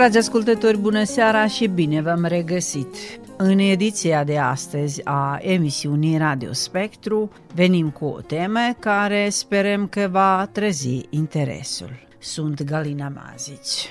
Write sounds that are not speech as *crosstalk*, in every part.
Dragi ascultători, bună seara și bine v-am regăsit! În ediția de astăzi a emisiunii Radio Spectru venim cu o temă care sperăm că va trezi interesul. Sunt Galina Mazici.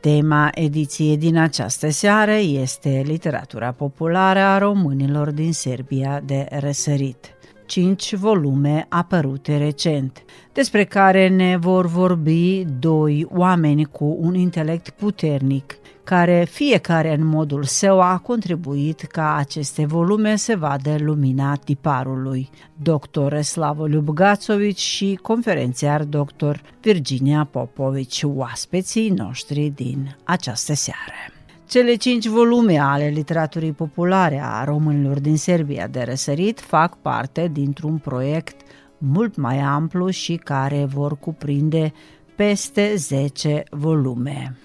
Tema ediției din această seară este literatura populară a românilor din Serbia de răsărit cinci volume apărute recent, despre care ne vor vorbi doi oameni cu un intelect puternic, care fiecare în modul său a contribuit ca aceste volume să vadă lumina tiparului, dr. Slavo Ljubgacovici și conferențiar dr. Virginia Popovici, oaspeții noștri din această seară. Cele cinci volume ale literaturii populare a românilor din Serbia de răsărit fac parte dintr-un proiect mult mai amplu și care vor cuprinde peste 10 volume.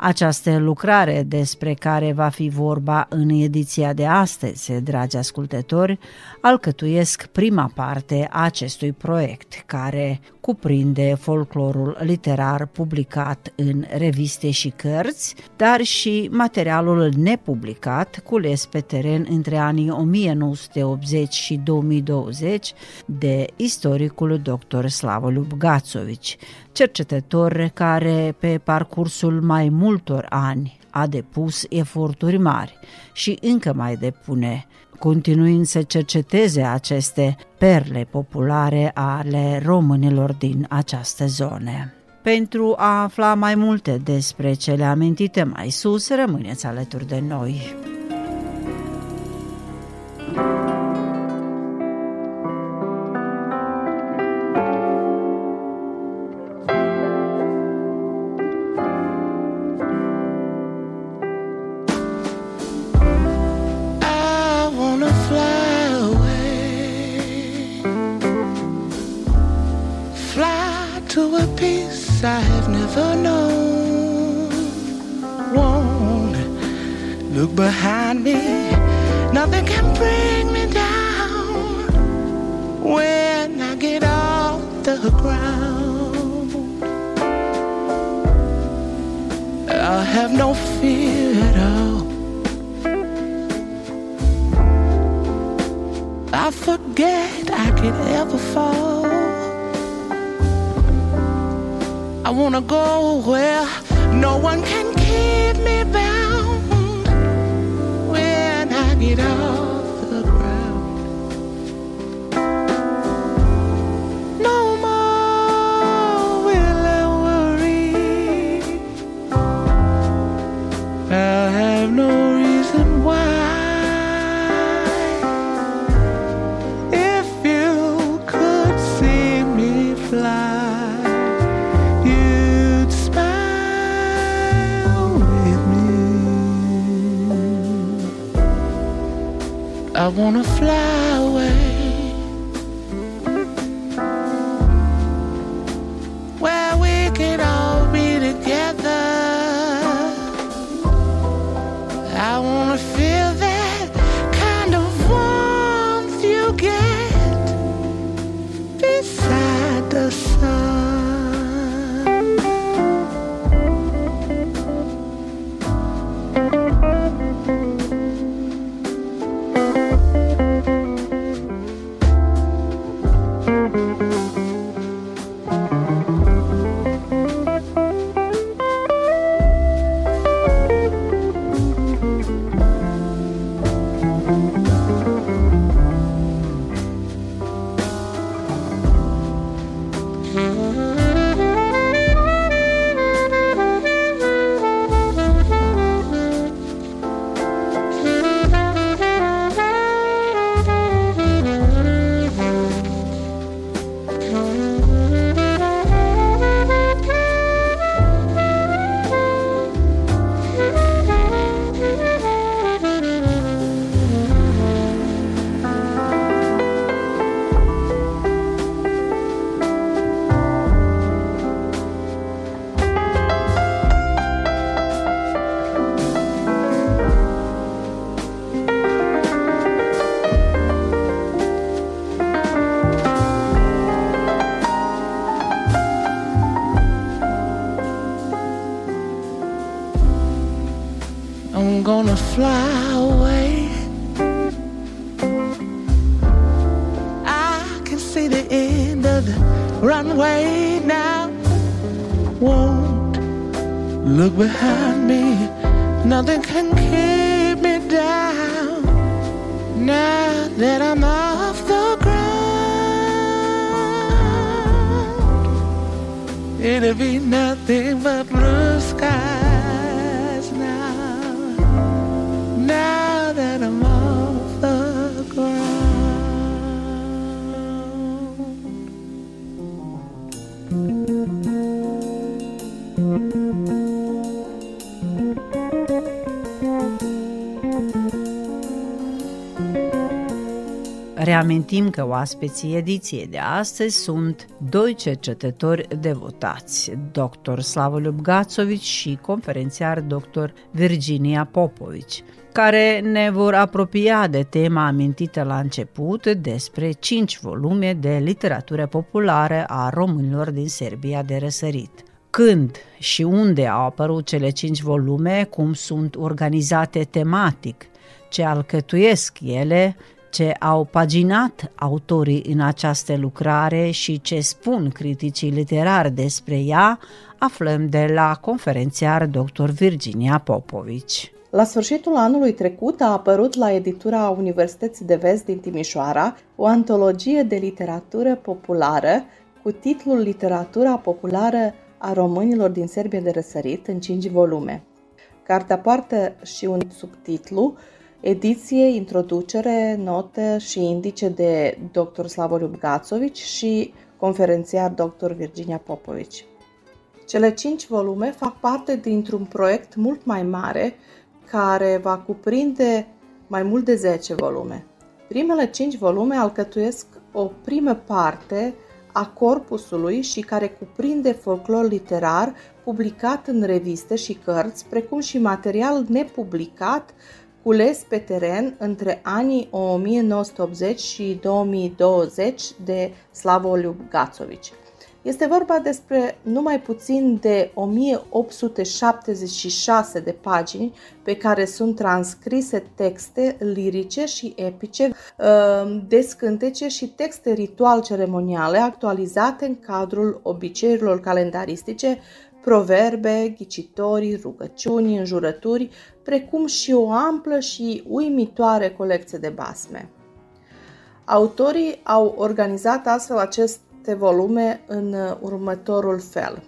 Această lucrare despre care va fi vorba în ediția de astăzi, dragi ascultători, alcătuiesc prima parte a acestui proiect, care cuprinde folclorul literar publicat în reviste și cărți, dar și materialul nepublicat cules pe teren între anii 1980 și 2020 de istoricul dr. Slavolu Gațovici, cercetător care pe parcursul mai multor ani a depus eforturi mari și încă mai depune, continuând să cerceteze aceste perle populare ale românilor din această zonă. Pentru a afla mai multe despre cele amintite mai sus, rămâneți alături de noi. Look behind me, nothing can bring me down when I get off the ground. I have no fear at all. I forget I could ever fall. I wanna go where no one can keep me back it out. Look behind me. Nothing can keep me down. Now that I'm off the ground, it'll be nothing but blue Reamintim că oaspeții ediției de astăzi sunt doi cercetători devotați, dr. Slavoliub Gațovici și conferențiar dr. Virginia Popovici, care ne vor apropia de tema amintită la început despre cinci volume de literatură populară a românilor din Serbia de răsărit când și unde au apărut cele cinci volume, cum sunt organizate tematic, ce alcătuiesc ele, ce au paginat autorii în această lucrare și ce spun criticii literari despre ea, aflăm de la conferențiar dr. Virginia Popovici. La sfârșitul anului trecut a apărut la editura Universității de Vest din Timișoara o antologie de literatură populară cu titlul Literatura populară a românilor din Serbia de răsărit în cinci volume. Cartea poartă și un subtitlu ediție, introducere, note și indice de dr. Slavoliub Gațovici și conferențiar dr. Virginia Popovici. Cele cinci volume fac parte dintr-un proiect mult mai mare care va cuprinde mai mult de 10 volume. Primele cinci volume alcătuiesc o primă parte a corpusului și care cuprinde folclor literar publicat în reviste și cărți, precum și material nepublicat cules pe teren între anii 1980 și 2020 de Slavoliu Gațovici. Este vorba despre numai puțin de 1876 de pagini pe care sunt transcrise texte lirice și epice, uh, descântece și texte ritual-ceremoniale actualizate în cadrul obiceiurilor calendaristice, proverbe, ghicitorii, rugăciuni, înjurături, precum și o amplă și uimitoare colecție de basme. Autorii au organizat astfel aceste volume în următorul fel.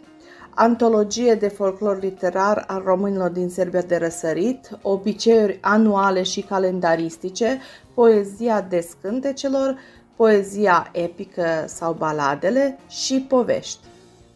Antologie de folclor literar al românilor din Serbia de răsărit, obiceiuri anuale și calendaristice, poezia descântecelor, poezia epică sau baladele și povești.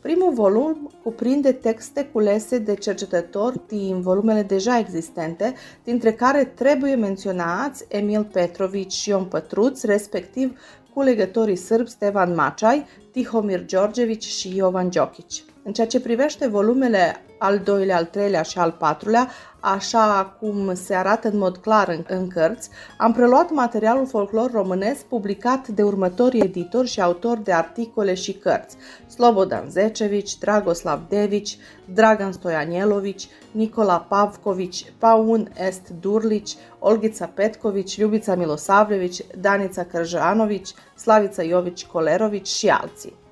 Primul volum cuprinde texte culese de cercetători din volumele deja existente, dintre care trebuie menționați Emil Petrovici și Ion Pătruț, respectiv culegătorii sârbi Stevan Macai, Tihomir Georgevici și Jovan Djokic. În ceea ce privește volumele al doilea, al treilea și al patrulea, așa cum se arată în mod clar în, în cărți, am preluat materialul folclor românesc publicat de următorii editori și autori de articole și cărți. Slobodan Zecevici, Dragoslav Devici, Dragan Stojanielovici, Nicola Pavkovici, Paun Est Durlici, Olgița Petkovici, Ljubica Milosavljević, Danica Cărjanovici, Slavica Jovici Kolerovici și alții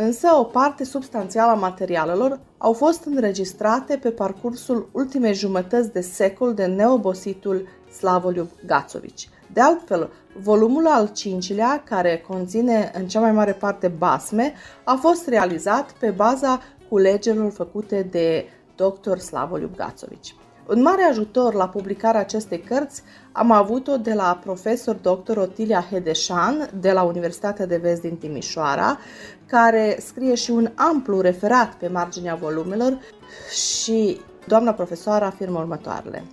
însă o parte substanțială a materialelor au fost înregistrate pe parcursul ultimei jumătăți de secol de neobositul Slavoliu Gațovici. De altfel, volumul al cincilea, care conține în cea mai mare parte basme, a fost realizat pe baza culegerilor făcute de dr. Slavoliu Gațovici. Un mare ajutor la publicarea acestei cărți am avut-o de la profesor dr. Otilia Hedeșan de la Universitatea de Vest din Timișoara, care scrie și un amplu referat pe marginea volumelor și doamna profesoară afirmă următoarele.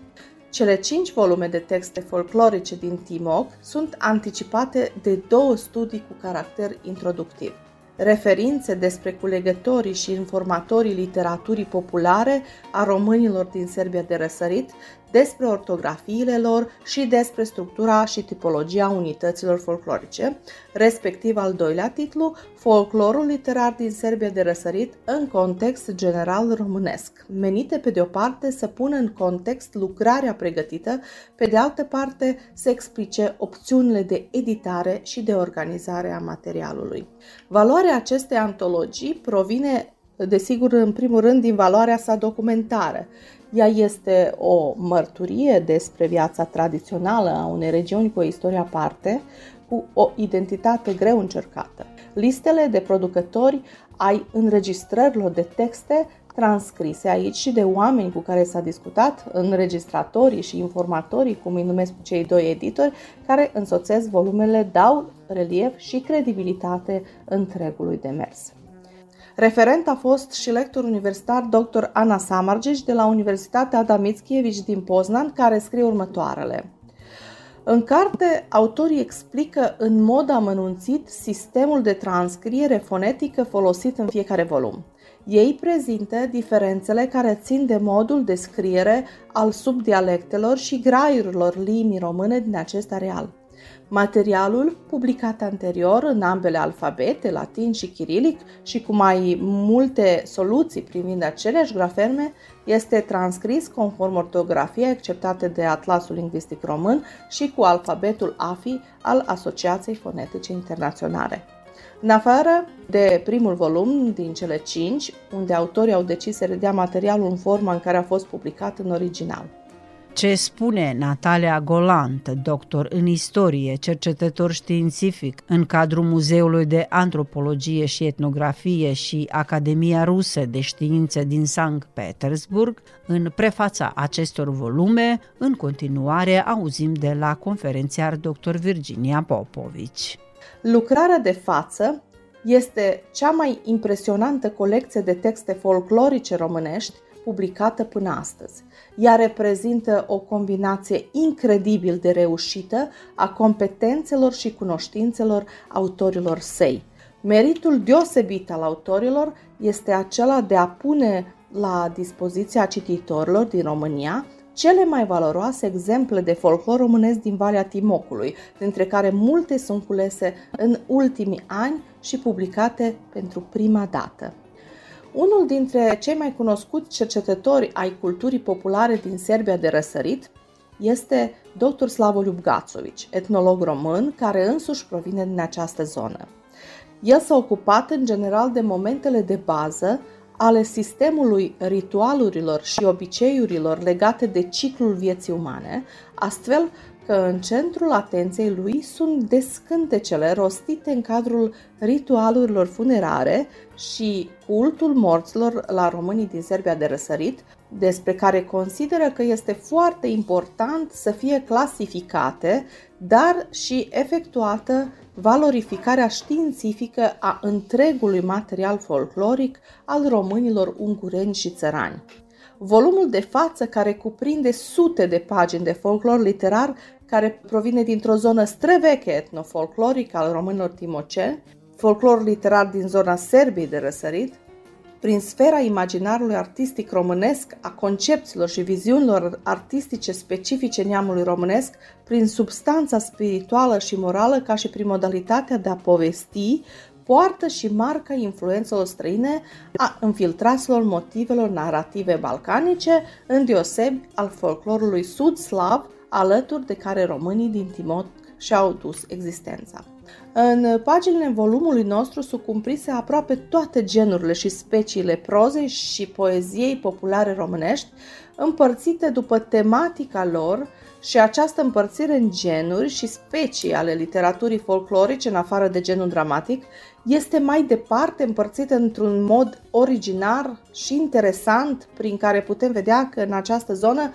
Cele cinci volume de texte folclorice din Timoc sunt anticipate de două studii cu caracter introductiv referințe despre culegătorii și informatorii literaturii populare a românilor din Serbia de răsărit, despre ortografiile lor și despre structura și tipologia unităților folclorice, respectiv al doilea titlu, Folclorul literar din Serbia de răsărit în context general românesc, menite pe de o parte să pună în context lucrarea pregătită, pe de altă parte să explice opțiunile de editare și de organizare a materialului. Valoarea acestei antologii provine desigur, în primul rând, din valoarea sa documentară. Ea este o mărturie despre viața tradițională a unei regiuni cu o istorie aparte, cu o identitate greu încercată. Listele de producători ai înregistrărilor de texte transcrise aici și de oameni cu care s-a discutat, înregistratorii și informatorii, cum îi numesc cei doi editori, care însoțesc volumele, dau relief și credibilitate întregului demers. Referent a fost și lector universitar dr. Ana Samargeș de la Universitatea Adam Mickiewicz din Poznan, care scrie următoarele. În carte, autorii explică în mod amănunțit sistemul de transcriere fonetică folosit în fiecare volum. Ei prezintă diferențele care țin de modul de scriere al subdialectelor și graiurilor limbii române din acest areal. Materialul, publicat anterior în ambele alfabete, latin și chirilic, și cu mai multe soluții privind aceleași grafeme, este transcris conform ortografiei acceptate de Atlasul Lingvistic Român și cu alfabetul AFI al Asociației Fonetice Internaționale. În afară de primul volum din cele cinci, unde autorii au decis să redea materialul în forma în care a fost publicat în original. Ce spune Natalia Golant, doctor în istorie, cercetător științific în cadrul Muzeului de Antropologie și Etnografie și Academia Rusă de Științe din Sankt Petersburg, în prefața acestor volume, în continuare auzim de la conferențiar dr. Virginia Popovici. Lucrarea de față este cea mai impresionantă colecție de texte folclorice românești publicată până astăzi. Ea reprezintă o combinație incredibil de reușită a competențelor și cunoștințelor autorilor săi. Meritul deosebit al autorilor este acela de a pune la dispoziția cititorilor din România cele mai valoroase exemple de folclor românesc din Valea Timocului, dintre care multe sunt culese în ultimii ani și publicate pentru prima dată. Unul dintre cei mai cunoscuți cercetători ai culturii populare din Serbia de răsărit este dr. Slavoliub Gațovici, etnolog român care însuși provine din această zonă. El s-a ocupat în general de momentele de bază ale sistemului ritualurilor și obiceiurilor legate de ciclul vieții umane, astfel că în centrul atenției lui sunt descântecele rostite în cadrul ritualurilor funerare și cultul morților la românii din Serbia de răsărit, despre care consideră că este foarte important să fie clasificate, dar și efectuată valorificarea științifică a întregului material folcloric al românilor ungureni și țărani. Volumul de față, care cuprinde sute de pagini de folclor literar, care provine dintr-o zonă străveche etnofolclorică al românilor timoceni, folclor literar din zona Serbiei de răsărit, prin sfera imaginarului artistic românesc, a concepțiilor și viziunilor artistice specifice neamului românesc, prin substanța spirituală și morală ca și prin modalitatea de a povesti, poartă și marca influențelor străine a infiltraților motivelor narrative balcanice, îndeosebi al folclorului sud-slav, alături de care românii din Timot și-au dus existența. În paginile volumului nostru sunt cumprise aproape toate genurile și speciile prozei și poeziei populare românești, împărțite după tematica lor și această împărțire în genuri și specii ale literaturii folclorice, în afară de genul dramatic, este mai departe împărțită într-un mod originar și interesant, prin care putem vedea că în această zonă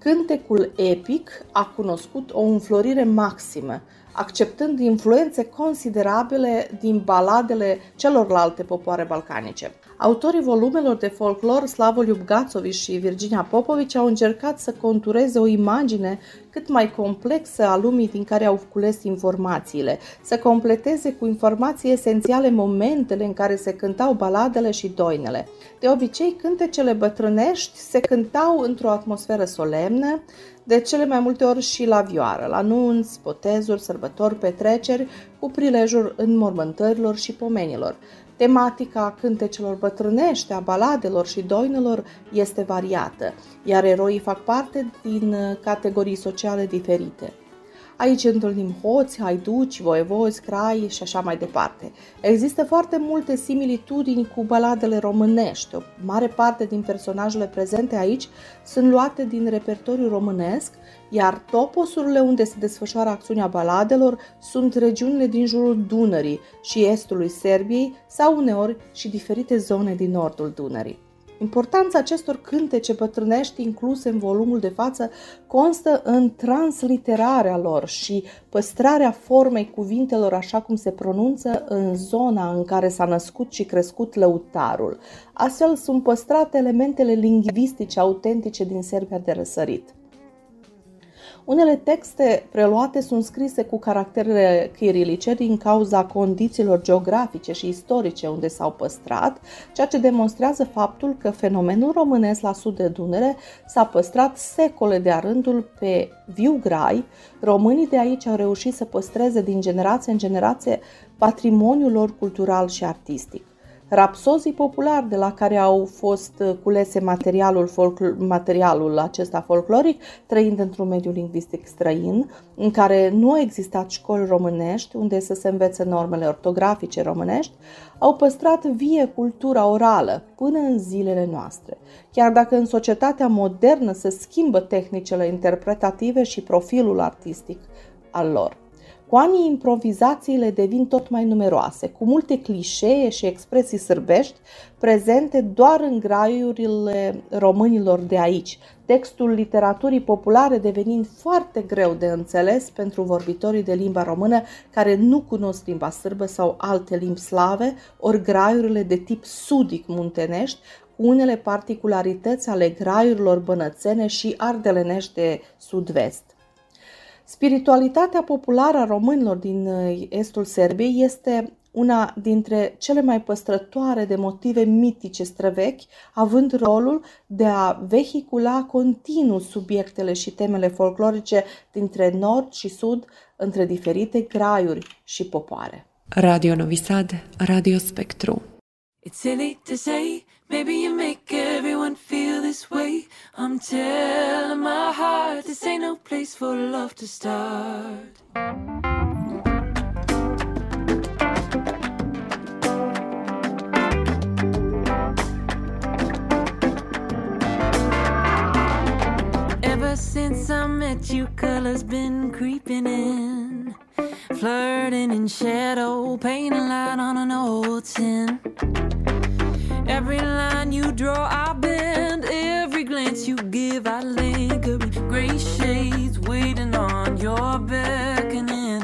cântecul epic a cunoscut o înflorire maximă, acceptând influențe considerabile din baladele celorlalte popoare balcanice. Autorii volumelor de folclor Slavoj Ljubgațovici și Virginia Popovici au încercat să contureze o imagine cât mai complexă a lumii din care au cules informațiile, să completeze cu informații esențiale momentele în care se cântau baladele și doinele. De obicei, cântecele bătrânești se cântau într-o atmosferă solemnă, de cele mai multe ori și la vioară, la nunți, botezuri, sărbători, petreceri, cu prilejul înmormântărilor și pomenilor. Tematica cântecelor bătrânești, a baladelor și doinelor este variată, iar eroii fac parte din categorii sociale diferite. Aici întâlnim hoți, haiduci, voievozi, crai și așa mai departe. Există foarte multe similitudini cu baladele românești. O mare parte din personajele prezente aici sunt luate din repertoriul românesc, iar toposurile unde se desfășoară acțiunea baladelor sunt regiunile din jurul Dunării și estului Serbiei sau uneori și diferite zone din nordul Dunării. Importanța acestor cântece bătrânești incluse în volumul de față constă în transliterarea lor și păstrarea formei cuvintelor așa cum se pronunță în zona în care s-a născut și crescut lăutarul. Astfel sunt păstrate elementele lingvistice autentice din Serbia de răsărit. Unele texte preluate sunt scrise cu caracterele chirilice din cauza condițiilor geografice și istorice unde s-au păstrat, ceea ce demonstrează faptul că fenomenul românesc la sud de Dunăre s-a păstrat secole de-a rândul pe viu grai. Românii de aici au reușit să păstreze din generație în generație patrimoniul lor cultural și artistic rapsozii populari de la care au fost uh, culese materialul, folcl- materialul acesta folcloric, trăind într-un mediu lingvistic străin, în care nu au existat școli românești unde să se învețe normele ortografice românești, au păstrat vie cultura orală până în zilele noastre. Chiar dacă în societatea modernă se schimbă tehnicile interpretative și profilul artistic al lor. Cu anii, improvizațiile devin tot mai numeroase, cu multe clișee și expresii sârbești prezente doar în graiurile românilor de aici, textul literaturii populare devenind foarte greu de înțeles pentru vorbitorii de limba română care nu cunosc limba sârbă sau alte limbi slave, ori graiurile de tip sudic muntenești, cu unele particularități ale graiurilor bănățene și ardelenești de sud-vest. Spiritualitatea populară a românilor din uh, estul Serbiei este una dintre cele mai păstrătoare de motive mitice străvechi, având rolul de a vehicula continuu subiectele și temele folclorice dintre nord și sud, între diferite graiuri și popoare. Radio Novi Sad, Radio Spectru. It's silly to say, maybe you make everyone feel this way. I'm telling my heart, this ain't no place for love to start. Ever since I met you, colors been creeping in. Flirting in shadow, painting light on an old tin. Every line you draw, I bend. Every glance you give, I linger. Gray shades waiting on your beckoning.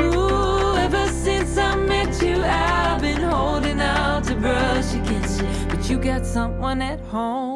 Ooh, ever since I met you, I've been holding out to brush against you. But you got someone at home.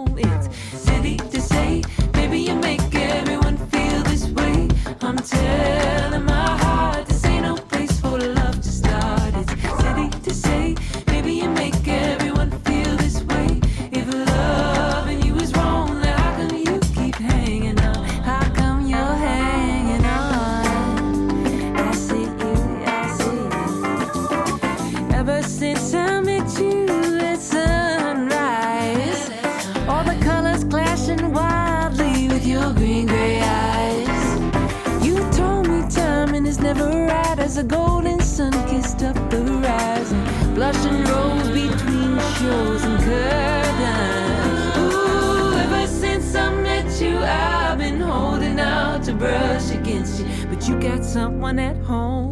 Got someone at home.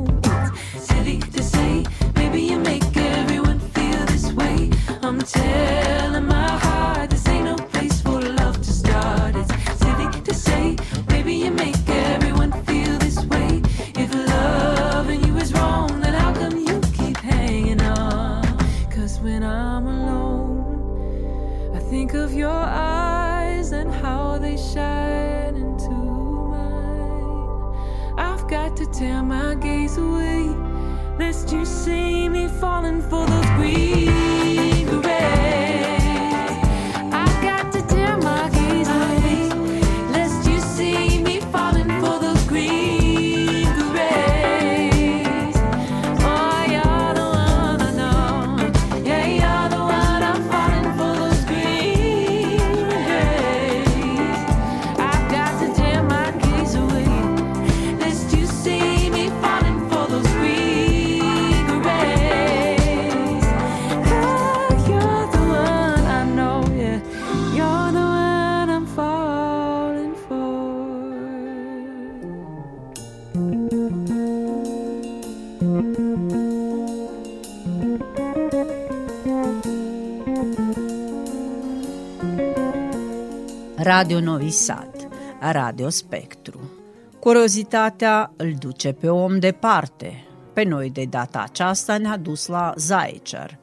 Radio Novi Sad, Radio Spectru. Curiozitatea îl duce pe om departe. Pe noi de data aceasta ne-a dus la Zaicer,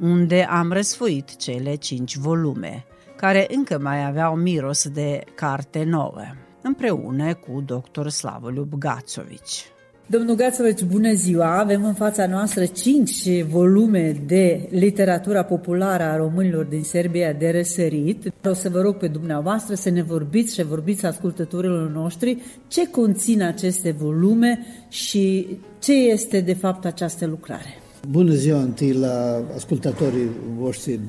unde am răsfuit cele cinci volume, care încă mai aveau miros de carte nouă, împreună cu dr. Slavoliub Gațovici. Domnul Gațovici, bună ziua! Avem în fața noastră cinci volume de literatura populară a românilor din Serbia de răsărit. O să vă rog pe dumneavoastră să ne vorbiți și vorbiți ascultătorilor noștri ce conțin aceste volume și ce este de fapt această lucrare. Bună ziua întâi la ascultatorii voștri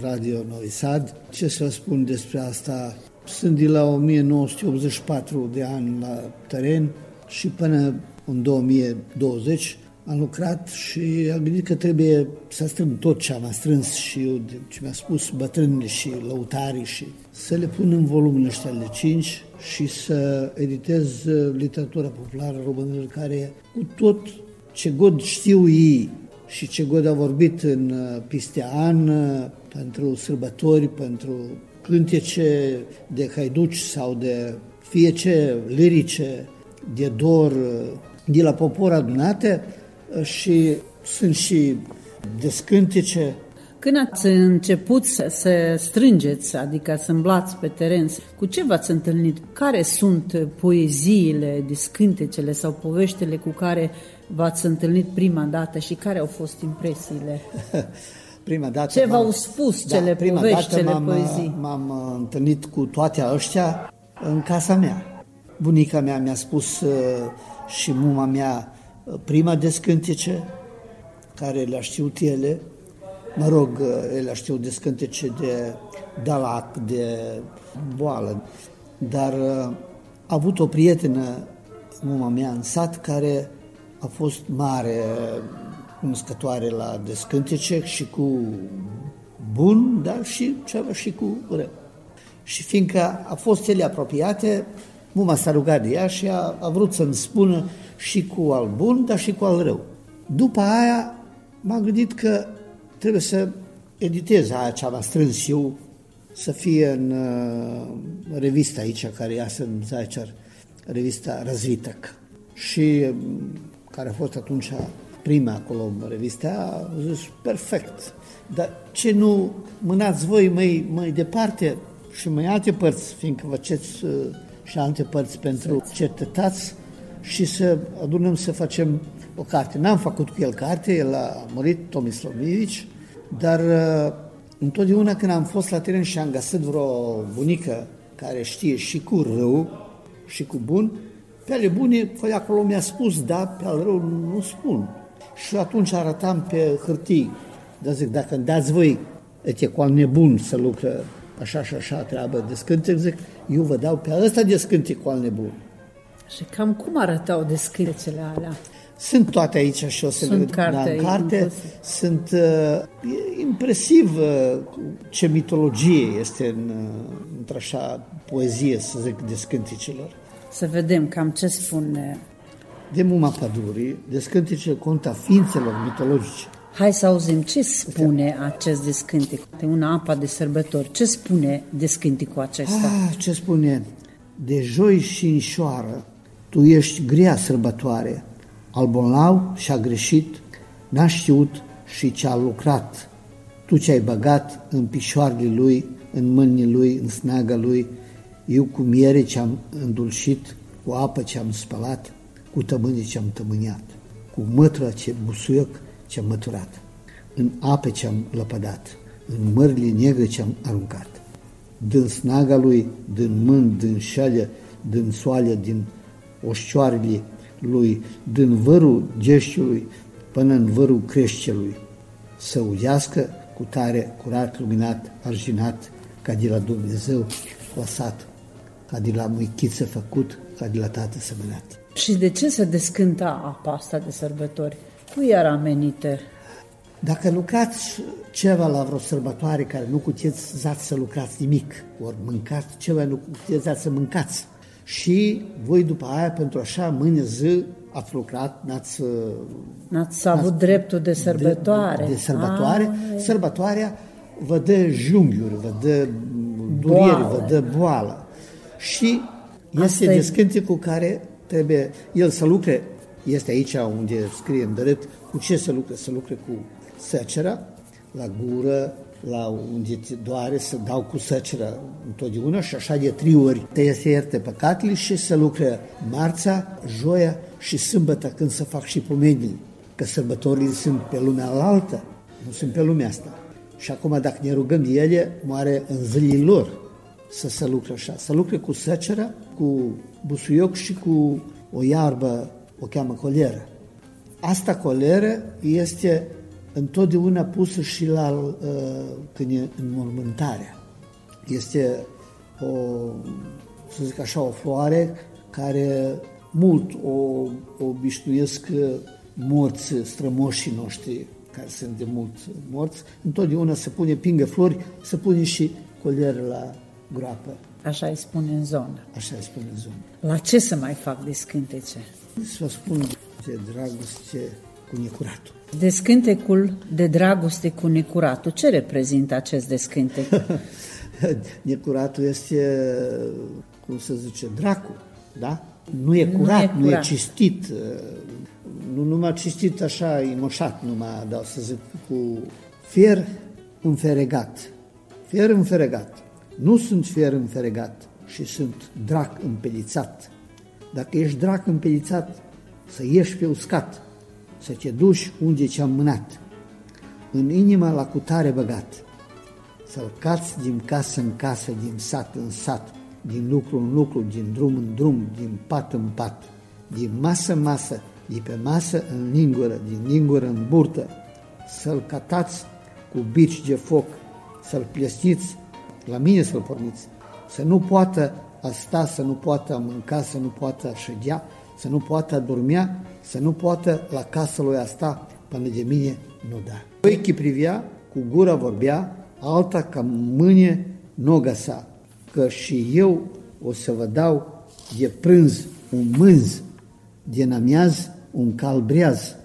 Radio Novi Sad. Ce să spun despre asta? Sunt de la 1984 de ani la teren și până în 2020 am lucrat și am gândit că trebuie să strâng tot ce am strâns și eu, de- ce mi-a spus bătrânii și lăutarii și să le pun în volumele ăștia de 5 și să editez uh, literatura populară românilor care cu tot ce god știu ei și ce god a vorbit în uh, pistea an uh, pentru sărbători, pentru cântece de haiduci sau de fie ce lirice, de dor, uh, de la popor adunate uh, și sunt și descântece Când ați început să, să strângeți, adică să îmblați pe teren, cu ce v-ați întâlnit? Care sunt poeziile, discântecele sau poveștile cu care v-ați întâlnit prima dată și care au fost impresiile? *laughs* Prima dată Ce m-am- v-au spus cele prima povești, dată cele m-am, poezii? M-am uh, întâlnit cu toate ăștia în casa mea. Bunica mea mi-a spus uh, și muma mea uh, prima descântece, care le-a știut ele. Mă rog, uh, ele știu descântece de dalac, de boală. Dar uh, a avut o prietenă, muma mea, în sat, care a fost mare cunoscătoare la descântece și cu bun, dar și ceva și cu rău. Și fiindcă a fost ele apropiate, muma s-a rugat de ea și a, a vrut să-mi spună și cu al bun, dar și cu al rău. După aia m-am gândit că trebuie să editez aia ce am strâns eu, să fie în uh, revista aici, care iasă în Zaicer, revista Razvităc. Și um, care a fost atunci prima acolo în revista, a zis, perfect, dar ce nu mânați voi mai, mai departe și mai alte părți, fiindcă faceți uh, și alte părți pentru cercetați și să adunăm să facem o carte. N-am făcut cu el carte, el a murit, Tomislav Mivici, dar uh, întotdeauna când am fost la teren și am găsit vreo bunică care știe și cu rău și cu bun, pe ale bune, păi acolo mi-a spus da, pe al rău nu spun. Și atunci arătam pe hârtii, dar zic, dacă îmi dați voi, ete cu al nebun să lucră așa și așa treabă de scântec, zic, eu vă dau pe ăsta de scântec cu al nebun. Și cam cum arătau descrierile alea? Sunt toate aici și o să Sunt le carte, da, în carte. inclusiv. Sunt uh, e impresiv uh, ce mitologie este în, uh, într-așa poezie, să zic, de scânticilor. Să vedem cam ce spune. De Muma Pădurii, de scânticele conta ființelor mitologice. Hai să auzim ce spune acest descântic. De una apa de sărbători. Ce spune descânticul acesta? Ah, ce spune? De joi și înșoară, tu ești grea sărbătoare, al bolnav și-a greșit, n-a știut și ce-a lucrat. Tu ce-ai băgat în pișoarele lui în mâinile lui, în snaga lui, eu cu miere ce-am îndulcit, cu apă ce-am spălat, cu tămânie ce-am tămâniat, cu mătră ce busuioc ce-am măturat, în ape ce-am lăpădat, în mările negre ce-am aruncat. Din snaga lui, din mânt, din șală, din soale, din oșcioarele lui, din vărul geștiului până în vărul creștelui, să uzească cu tare, curat, luminat, arginat, ca de la Dumnezeu lăsat, ca de la muichiță făcut, ca de la tată sămânat. Și de ce se descânta apa asta de sărbători? Cui era amenită? Dacă lucrați ceva la vreo sărbătoare care nu cutezați să lucrați nimic, ori mâncați ceva, nu cutezați să mâncați. Și voi după aia, pentru așa mâine zi, ați lucrat, n-ați... N-ați avut dreptul de sărbătoare. De, de sărbătoare. Ah, Sărbătoarea vă dă junghiuri, vă dă dureri, vă dă boală. Și este descânte cu care trebuie el să lucre, este aici unde scrie în drept, cu ce să lucre? Să lucre cu săcera, la gură, la unde te doare, să dau cu săcera întotdeauna și așa de trei ori te se ierte păcatele și să lucre marța, joia și sâmbătă când să fac și pomenile. Că sărbătorile sunt pe lumea altă, nu sunt pe lumea asta. Și acum dacă ne rugăm de ele, moare în zilele lor să se lucre așa. Să lucre cu săcera, cu busuioc și cu o iarbă, o cheamă coleră. Asta coleră este întotdeauna pusă și la uh, când e înmormântarea. Este o, să zic așa, o floare care mult o, o obișnuiesc morți strămoșii noștri care sunt de mult morți, întotdeauna se pune pingă flori, se pune și colieră la groapă. Așa îi spune în zonă. Așa îi spune în zonă. La ce să mai fac descântece? Să vă spun de dragoste cu necuratul. Descântecul de dragoste cu necuratul. Ce reprezintă acest descântec? *laughs* necuratul este, cum să zice, dracu, da? Nu e curat, nu e, curat. Nu e cistit, nu numai cistit așa, imoșat, numai, da, să zic, cu fier înferegat. Fier înferegat. Nu sunt fier înferegat și sunt drac împelițat. Dacă ești drac împelițat, să ieși pe uscat, să te duci unde ți-am mânat, în inima la cutare băgat, să-l cați din casă în casă, din sat în sat, din lucru în lucru, din drum în drum, din pat în pat, din masă în masă, de pe masă în lingură, din lingură în burtă, să-l catați cu bici de foc, să-l plesniți, la mine să-l porniți, să nu poată a sta, să nu poată a mânca, să nu poată a ședea, să nu poată a dormea, să nu poată la casă lui a sta până de mine nu da. Ochii privea, cu gura vorbea, alta ca mâine noga sa, că și eu o să vă dau de prânz un mânz, de namiaz un calbreaz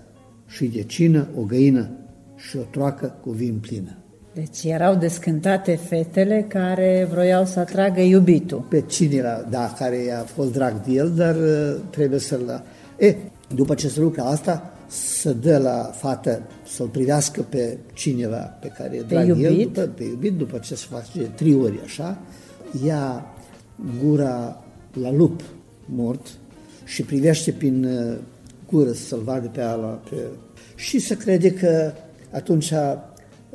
și de cină o găină și o troacă cu vin plină. Deci erau descântate fetele care vroiau să atragă iubitul. Pe cine era, da, care a fost drag de el, dar uh, trebuie să-l... E, după ce se lucra asta, să dă la fată să-l privească pe cineva pe care e drag iubit. el, după, pe iubit, după ce se face trei ori așa, ia gura la lup mort și privește prin uh, gură să-l vadă pe ala. Pe... Și se crede că atunci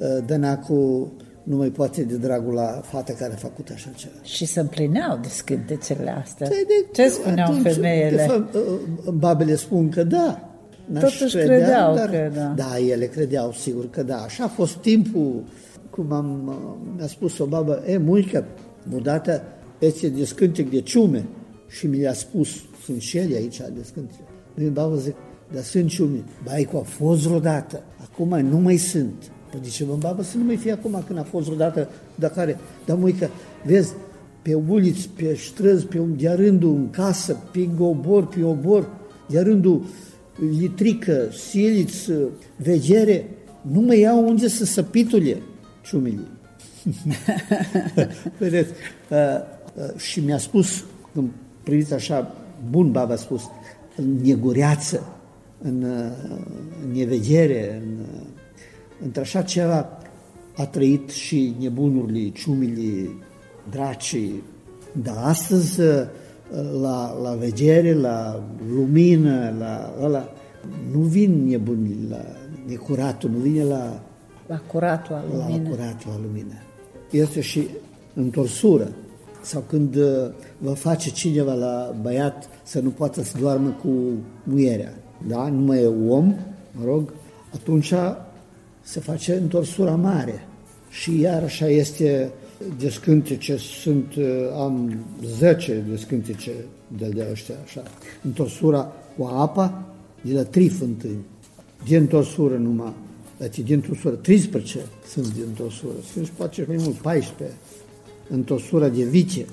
uh, Dănacu nu mai poate de dragul la fata care a făcut așa ceva. Și se împlineau de scântecele astea. De, Ce spuneau atunci, femeile? De fapt, uh, babele spun că da. Totuși credea, credeau dar, că da. Da, ele credeau sigur că da. Așa a fost timpul, cum am, mi-a spus o babă, e, muică, odată este de scântec de ciume și mi le-a spus, sunt și ele aici de scântec. Din babă zic, dar sunt ciume. Baicu, a fost vreodată, acum nu mai sunt. Păi de ce mă babă să nu mai fie acum când a fost vreodată, dar care, dar muică, vezi, pe uliți, pe străzi, pe un, de rândul în casă, pe obor, pe obor, de rândul litrică, siliți, vegere, nu mai iau unde să săpitule ciumile. *laughs* Vedeți, uh, uh, și mi-a spus, când priviți așa, bun baba a spus, în negureață, în, uh, în nevedere, în, într-așa ceva, a trăit și nebunurile, ciumile, dracii. Dar astăzi, la, la vegere, la lumină, la ăla, nu vin nebunii la necuratul, nu vine la... La curatul al lumină. La curatul al lumină. Este și întorsură. Sau când uh, vă face cineva la băiat să nu poată să doarmă cu muierea, da? nu mai e om, mă rog, atunci se face întorsura mare. Și iar așa este descântece, sunt, uh, am 10 descântece de, de ăștia așa. Întorsura cu apa, de la trif întâi, de întorsură numai, deci de întorsură, 13 sunt de întorsură, sunt și poate mai mult, 14, întorsura de vice,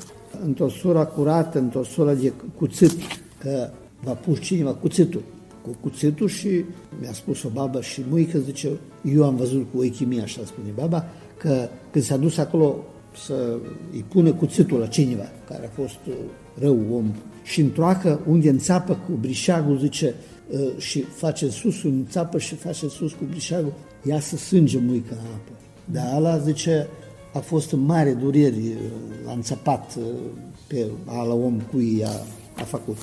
întorsura curată, întorsura de cuțit, că va pus cineva cuțitul cu cuțitul și mi-a spus o babă și muică, zice, eu am văzut cu ochii mei, așa spune baba, că când s-a dus acolo să îi pune cuțitul la cineva, care a fost uh, rău om, și întroacă unde înțapă cu brișagul, zice, uh, și face sus, înțapă și face sus cu brișagul, ia să sânge muică în apă. Dar ala, zice, a fost în mare dureri, uh, l-a înțăpat pe ala om cu i-a a făcut.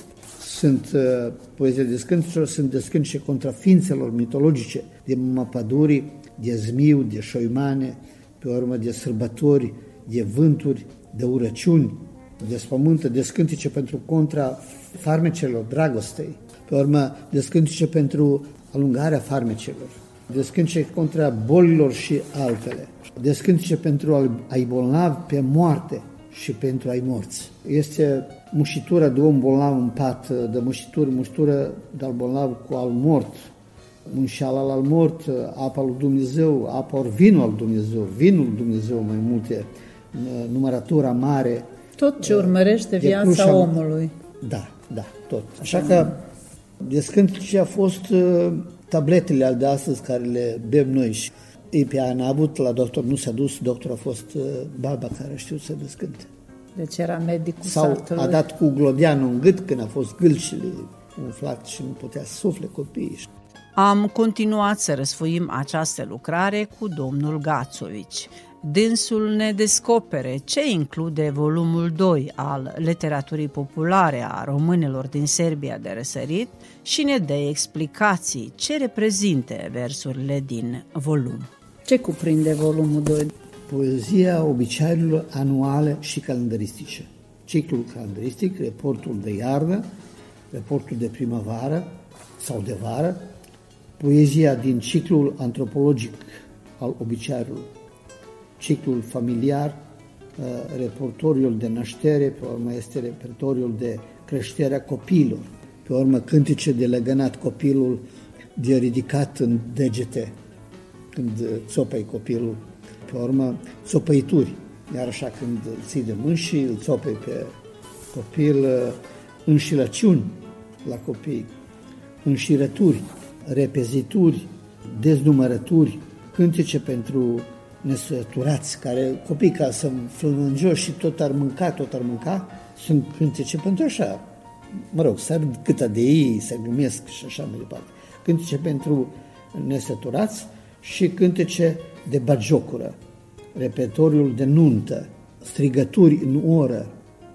Sunt uh, poezii descânticelor, sunt descântice contra ființelor mitologice, de mapaduri, de zmiu, de șoimane, pe urmă de sărbători, de vânturi, de urăciuni, de spământă, descântice pentru contra farmecelor dragostei, pe urmă descântice pentru alungarea farmecelor, descântice contra bolilor și altele, descântice pentru a-i bolnavi pe moarte și pentru a-i morți. Este mușitura de om bolnav în pat, de mușitură, mușitură de al bolnav cu al mort, înșeală al mort, apa lui Dumnezeu, apa ori vinul al Dumnezeu, vinul Dumnezeu mai multe, numărătura mare. Tot ce urmărește viața crușa, omului. Da, da, tot. Așa că descântice a fost uh, tabletele al de astăzi care le bem noi și pe a avut la doctor, nu s-a dus, doctor a fost uh, baba care a știut să descânte. Deci era medicul Sau satului. a dat cu glodianul în gât când a fost gâlcile umflat și nu putea să sufle copiii. Am continuat să răsfuim această lucrare cu domnul Gațovici. Dânsul ne descopere ce include volumul 2 al literaturii populare a românilor din Serbia de răsărit și ne dă explicații ce reprezintă versurile din volum. Ce cuprinde volumul 2? Poezia obiceiurilor anuale și calendaristice. Ciclul calendaristic, reportul de iarnă, reportul de primăvară sau de vară, poezia din ciclul antropologic al obiceiurilor, ciclul familiar, uh, repertoriul de naștere, pe urmă este repertoriul de creșterea copiilor, pe urmă cântice de legănat copilul de ridicat în degete, când țopăi copilul pe urmă, țopăituri. Iar așa când îl ții de mâini și îl țopăi pe copil, uh, înșilăciuni la copii, înșirături, repezituri, deznumărături, cântece pentru nesăturați, care copii ca să flămânjoși și tot ar mânca, tot ar mânca, sunt cântece pentru așa, mă rog, să râd câtă de ei, să glumesc și așa mai departe. Cântece pentru nesăturați și cântece de bagiocură, repertoriul de nuntă, strigături în oră,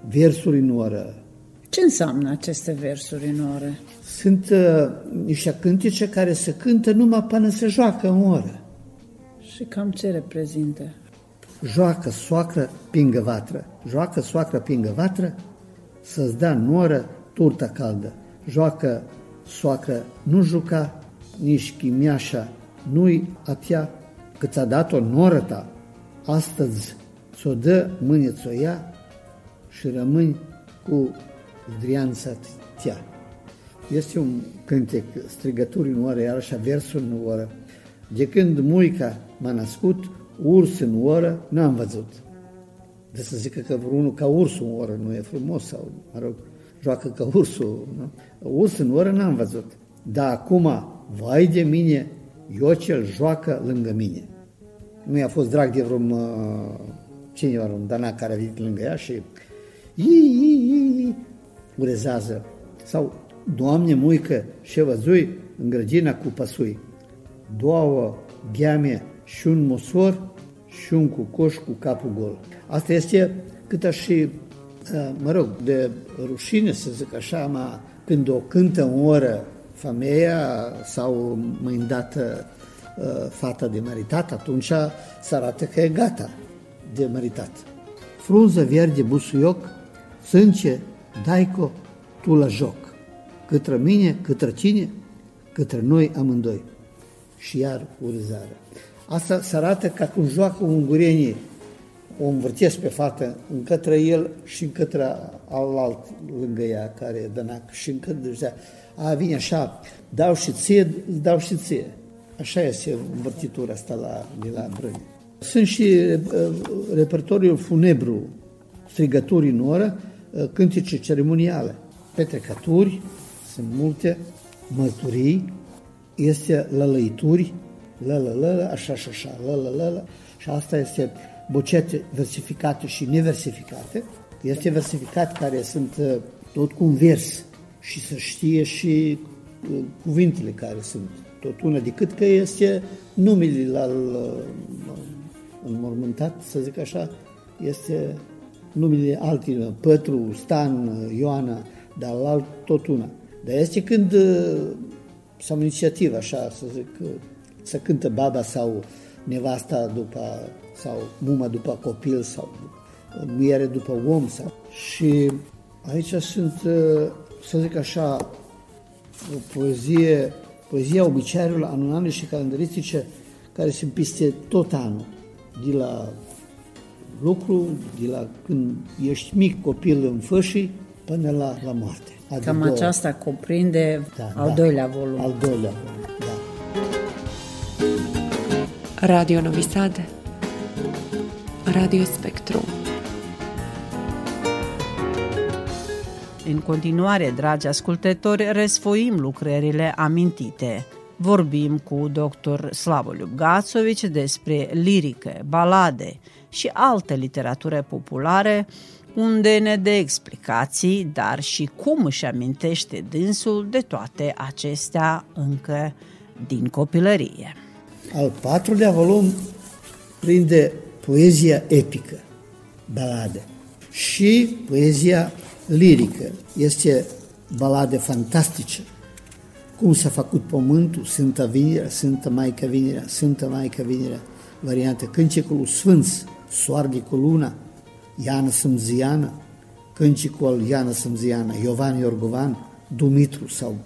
versuri în oră. Ce înseamnă aceste versuri în oră? Sunt uh, niște cântece care se cântă numai până se joacă în oră. Și cam ce reprezintă? Joacă soacră pingă vatră. Joacă soacră pingă vatră, să-ți dea în oră turta caldă. Joacă soacră nu juca, nici chimiașa nu-i atia că ți-a dat-o noră ta, astăzi ți-o dă, mâine ți-o ia și rămâni cu zdrianța tia. Este un cântec, strigături în oră, iarăși versul în oră. De când muica m-a născut, urs în oră, n-am văzut. De să zică că vreunul ca ursul în oră nu e frumos sau, mă rog, joacă ca ursul. Nu? Urs în oră n-am văzut. Dar acum, vai de mine, eu cel joacă lângă mine. Nu i-a fost drag de vreun uh, cineva, un dana care a venit lângă ea și ii, urezează. Sau, Doamne muică, și văzui în grădina cu păsui, două gheame și un mosor și un cu coș cu capul gol. Asta este cât și, mă rog, de rușine să zic așa, ma, când o cântă o oră femeia sau mai îndată fata de măritat, atunci se arată că e gata de măritat. Frunză verde busuioc, sânce, daico, tu la joc. Către mine, către cine, către noi amândoi. Și iar urzare. Asta se arată ca cum joacă ungurenii o învârtesc pe fată în către el și în către alt lângă ea, care e dănac, și în către a, vine așa, dau și ție, dau și ție. Așa este învârtitura asta la, de la Brâni. Sunt și uh, repertoriul funebru, strigături în oră, uh, cântice ceremoniale, petrecături, sunt multe, mărturii, este lălăituri, lă, lă, așa și așa, lă, lă, lă, și asta este bocete versificate și neversificate. Este versificat care sunt uh, tot cu un vers și să știe și uh, cuvintele care sunt tot una, decât că este numele la uh, înmormântat, să zic așa, este numele alții, Pătru, Stan, Ioana, dar la alt tot una. Dar este când sau inițiativă, așa, să zic, să cântă baba sau nevasta după, sau muma după copil sau muiere după om. Sau. Și aici sunt, să zic așa, o poezie, poezia obiceiurilor anunale și calendaristice care sunt peste tot anul, de la lucru, de la când ești mic copil în fășii, până la, la moarte. Adică Cam două. aceasta cuprinde da, al da, doilea volum. Al doilea volum, da. Radio Novi Sad Radio Spectru În continuare, dragi ascultători, răsfoim lucrările amintite. Vorbim cu dr. Slavoliub Gațovici despre lirică, balade și alte literatură populare, unde ne dă explicații, dar și cum își amintește dânsul de toate acestea încă din copilărie. Al patrulea volum prinde poezia epică, balade, și poezia lirică. Este balade fantastice. Cum s-a făcut pământul, Sfânta Vinerea, Sfânta Maica Vinerea, Sfânta Maica Vinerea, variante, Câncecul Sfânț, Soarde cu luna, Iana Sâmziana, Câncicul Iana Sâmziana, Iovan Iorgovan, Dumitru sau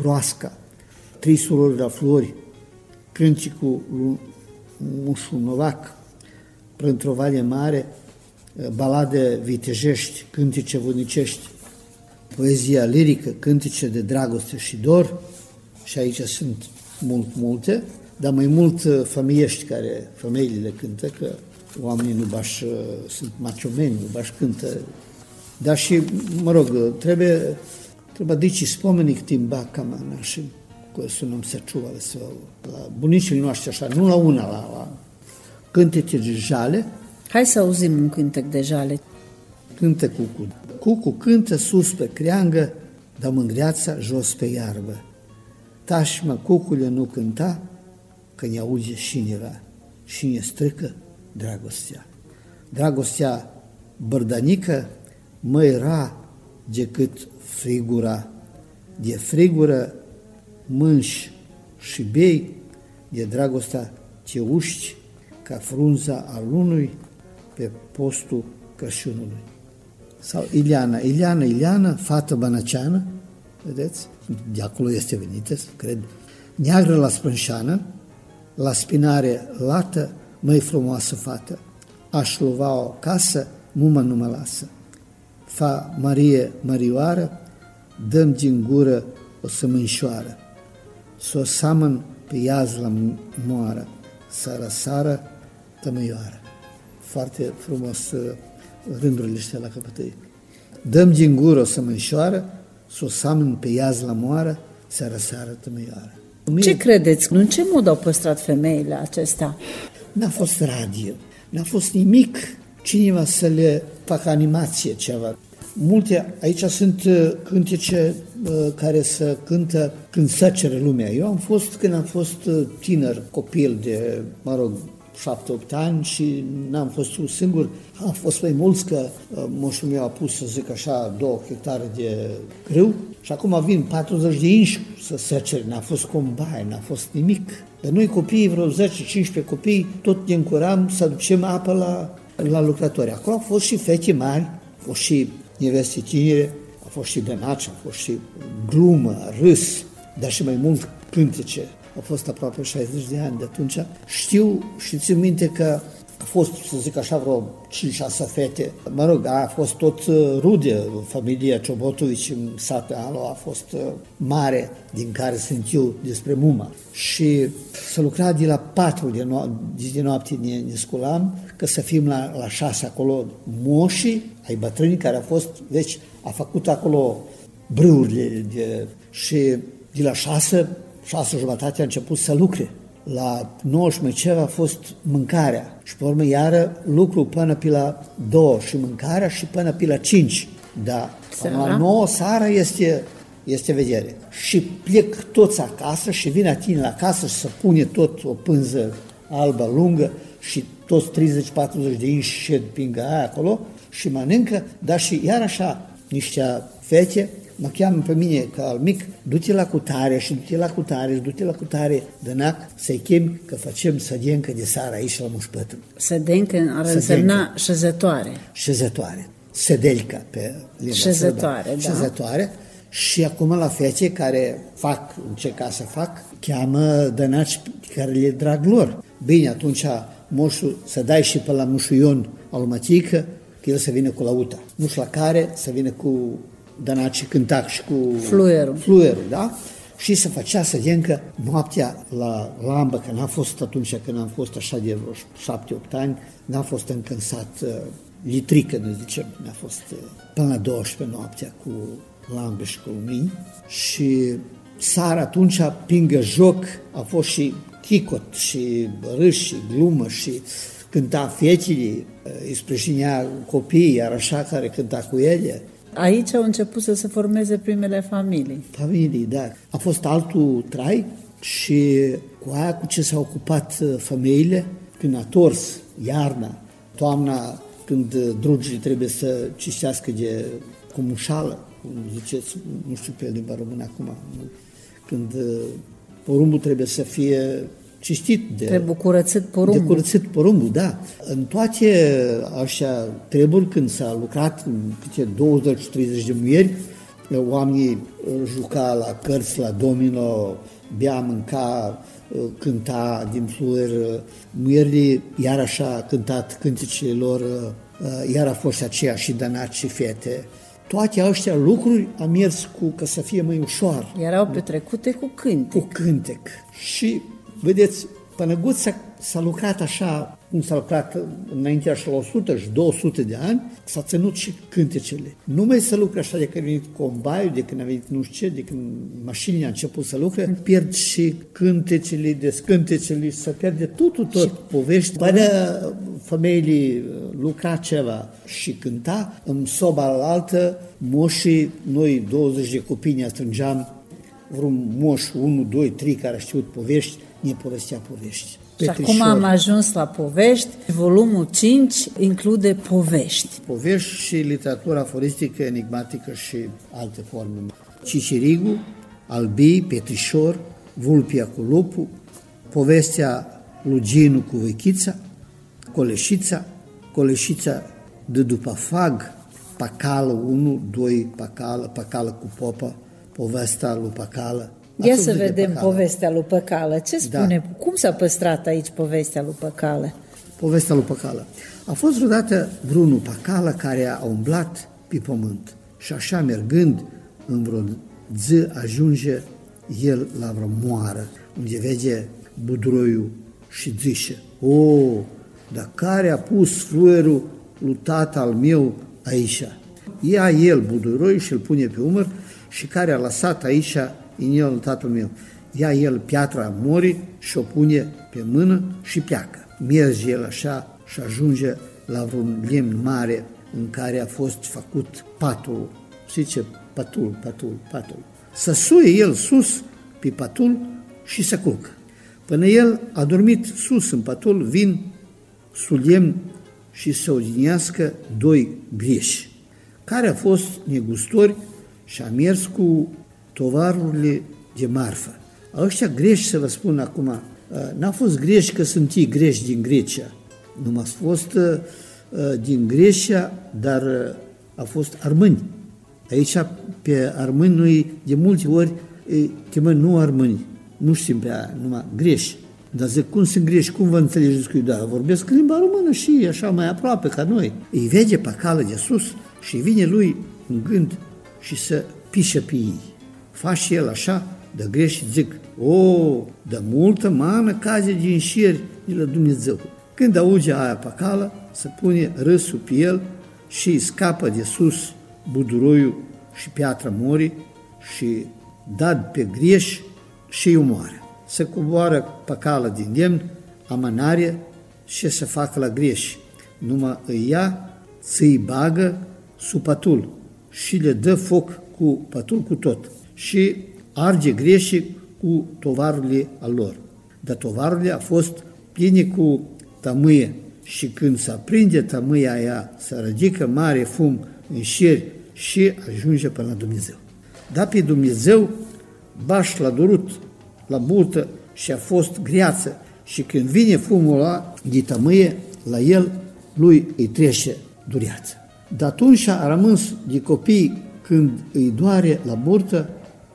Broasca, Trei surori la flori, Câncicul Mușu Novac, Printr-o vale mare, balade vitejești, cântice vunicești, poezia lirică, cântice de dragoste și dor, și aici sunt mult, multe, dar mai mult familiești care, femeile cântă, că oamenii nu baș, sunt maciomeni, nu baș cântă. Dar și, mă rog, trebuie, trebuie dici spomenik tim bakama našim koje su nam sačuvale sve ovo. La bunicii noștri așa, nu la una, la, la cântece de jale. Hai să auzim un cântec de jale. Cântă cucu. Cucu cântă sus pe creangă, dar mângreața jos pe iarbă. Tașmă cucule nu cânta, că ne auge șineva și ne strică dragostea. Dragostea bărdanică mai era decât frigura. De frigură mânși și bei, de dragostea ce uști ca frunza al unui pe postul Crăciunului. Sau Iliana, Iliana, Iliana, fată bănăceană, vedeți? De acolo este venită, cred. Neagră la sprânșană, la spinare lată, măi frumoasă fată, aș luva o casă, mumă nu mă lasă. Fa Marie Mărioară, dăm din gură o sămânșoară, să o samăn pe iaz la moară, să răsară tămăioară. Foarte frumos uh, rândurile ăștia la căpătăi. Dăm din gură o sămânșoară, să o samăn pe iaz la moară, să răsară tămăioară. Ce credeți? În ce mod au păstrat femeile acestea? N-a fost radio, n-a fost nimic cineva să le facă animație ceva. Multe, aici sunt uh, cântece uh, care să cântă când săcere lumea. Eu am fost, când am fost uh, tiner, copil de, mă rog, șapte-opt ani și n-am fost singur. Am fost mai mulți că uh, moșul meu a pus, să zic așa, două hectare de grâu și acum vin 40 de inși să secere. N-a fost combaie, n-a fost nimic. Dar noi copiii, vreo 10-15 copii, tot ne încuram să ducem apă la, la lucrători. Acolo au fost și fete mari, au fost și neveste tinere, a fost și dănaci, a fost și glumă, râs, dar și mai mult cântece. Au fost aproape 60 de ani de atunci. Știu și țin minte că a fost, să zic așa, vreo 5-6 fete. Mă rog, a fost tot uh, rude, familia Ciobotovici în sat Alo a fost uh, mare, din care sunt eu despre Muma. Și să lucra de la 4 de, no- de noapte ne, ne sculam, că să fim la, la 6 acolo moșii, ai bătrânii care au fost, deci a făcut acolo brâurile de, și de la 6 șase jumătate a început să lucre. La 19 ceva a fost mâncarea și pe urmă iară lucru până pe la 2 și mâncarea și până pe la 5. Da, până la 9 seara este, este vedere. Și plec toți acasă și vine la tine la casă și să pune tot o pânză albă lungă și toți 30-40 de inși șed pingă aia acolo și mănâncă, dar și iar așa niște fete mă cheamă pe mine ca al mic, du-te la cutare și du-te la cutare și du-te la cutare, dănac, să-i chem că facem sădencă de seară aici la mușpătân. Sădencă ar însemna șezătoare. Șezătoare. Sedelca pe limba Șezătoare, sârbă. da. Șezătoare. Și acum la fete care fac în ce casă fac, cheamă dănaci care le drag lor. Bine, atunci moșul să dai și pe la mușul Ion al mătică, că el să vină cu lauta. Nu știu la care, să vină cu dănaci cântac și cu Fluierul. fluierul, da? Și se făcea să că noaptea la lambă, că n-a fost atunci când am fost așa de vreo șapte-opt ani, n-a fost încă în sat uh, litrică, ne zicem, n-a fost uh, până la 12 noaptea cu lambe și cu lumini și seara atunci, pingă joc, a fost și chicot și râs și glumă și cânta fetele, uh, îi sprijinea copiii, iar așa care cânta cu ele, Aici au început să se formeze primele familii. Familii, da. A fost altul trai și cu aia cu ce s-au ocupat uh, femeile când a tors iarna, toamna, când uh, drugii trebuie să cistească de cu mușală, cum ziceți, nu știu pe limba română acum, când uh, porumbul trebuie să fie cistit de... Trebuie curățit porumbul. De curățit porumbul, da. În toate așa treburi, când s-a lucrat în câte 20-30 de muieri, oamenii juca la cărți, la domino, bea, mânca, cânta din fluier, muierile iar așa a cântat cântecele lor, iar a fost aceea și dănaci și fete. Toate acestea lucruri am mers cu că să fie mai ușor. Erau petrecute cu cântec. Cu cântec. Și Vedeți, Pănăguța s-a lucrat așa, cum s-a lucrat înainte așa la 100 și 200 de ani, s-a ținut și cântecele. Nu mai să lucre așa de când a venit combaiul, de când a venit nu știu ce, de când mașinile a început să lucre, pierd și cântecele, descântecele, să pierde totul, tot, și povești. Până femeile lucra ceva și cânta, în soba la altă, moșii, noi 20 de copii ne strângeam vreun moș, 1, 2, 3 care a știut povești, ne povestea povești. Și Petrișor. acum am ajuns la povești. Volumul 5 include povești. Povești și literatura aforistică, enigmatică și alte forme. Cicirigu, Albii, Petrișor, Vulpia cu lupul, povestea lui Ginu cu vechița, Coleșița, Coleșița de după fag, Pacală 1, 2, Pacală, Pacală cu popă, povestea lui Pacală, Ia Atât să de vedem Păcală. povestea lui Păcală. Ce Da. spune? Cum s-a păstrat aici povestea lui Păcală? povestea lui Păcală. A fost vreodată vreunul Păcală care a umblat pe pământ și așa mergând în vreo zi ajunge el la vreo moară, unde vede buduroiul și zice, o, dar care a pus fluierul lui tata al meu aici? Ia el buduroiul și îl pune pe umăr și care a lăsat aici în el tatăl meu. Ia el piatra morii și o pune pe mână și pleacă. Merge el așa și ajunge la vreun lemn mare în care a fost făcut patul, zice patul, patul, patul. Să suie el sus pe patul și să culcă. Până el a dormit sus în patul, vin suliem și să odinească doi greși, care a fost negustori și a mers cu tovarurile de marfă. Ăștia greși, să vă spun acum, n-au fost greși că sunt ei greși din Grecia, nu a fost din Grecia, dar a fost armâni. Aici, pe armâni, noi de multe ori chemăm nu armâni, nu știm pe aia, numai greși. Dar zic, cum sunt greși, cum vă înțelegeți cu da, vorbesc limba română și așa mai aproape ca noi. Îi vede pe cală de sus și vine lui în gând și să pișă pe ei. Faci el așa, de greși zic, o, de multă mană caze din șieri de la Dumnezeu. Când auge aia pe cală, se pune râsul pe el și îi scapă de sus buduroiul și piatra morii și dat pe greș și îi omoară. Să coboară pe cală din demn, amânare și să facă la greș. Numai îi ia, ți-i bagă sub patul și le dă foc cu patul cu tot și arge greșii cu tovarurile al lor. Dar tovarurile a fost pline cu tămâie și când se aprinde tămâia aia, se ridică mare fum în șeri și ajunge până la Dumnezeu. Da pe Dumnezeu, baș l-a durut la burtă și a fost greață și când vine fumul ăla de tămâie, la el, lui îi trece dureață. De atunci a rămas de copii când îi doare la burtă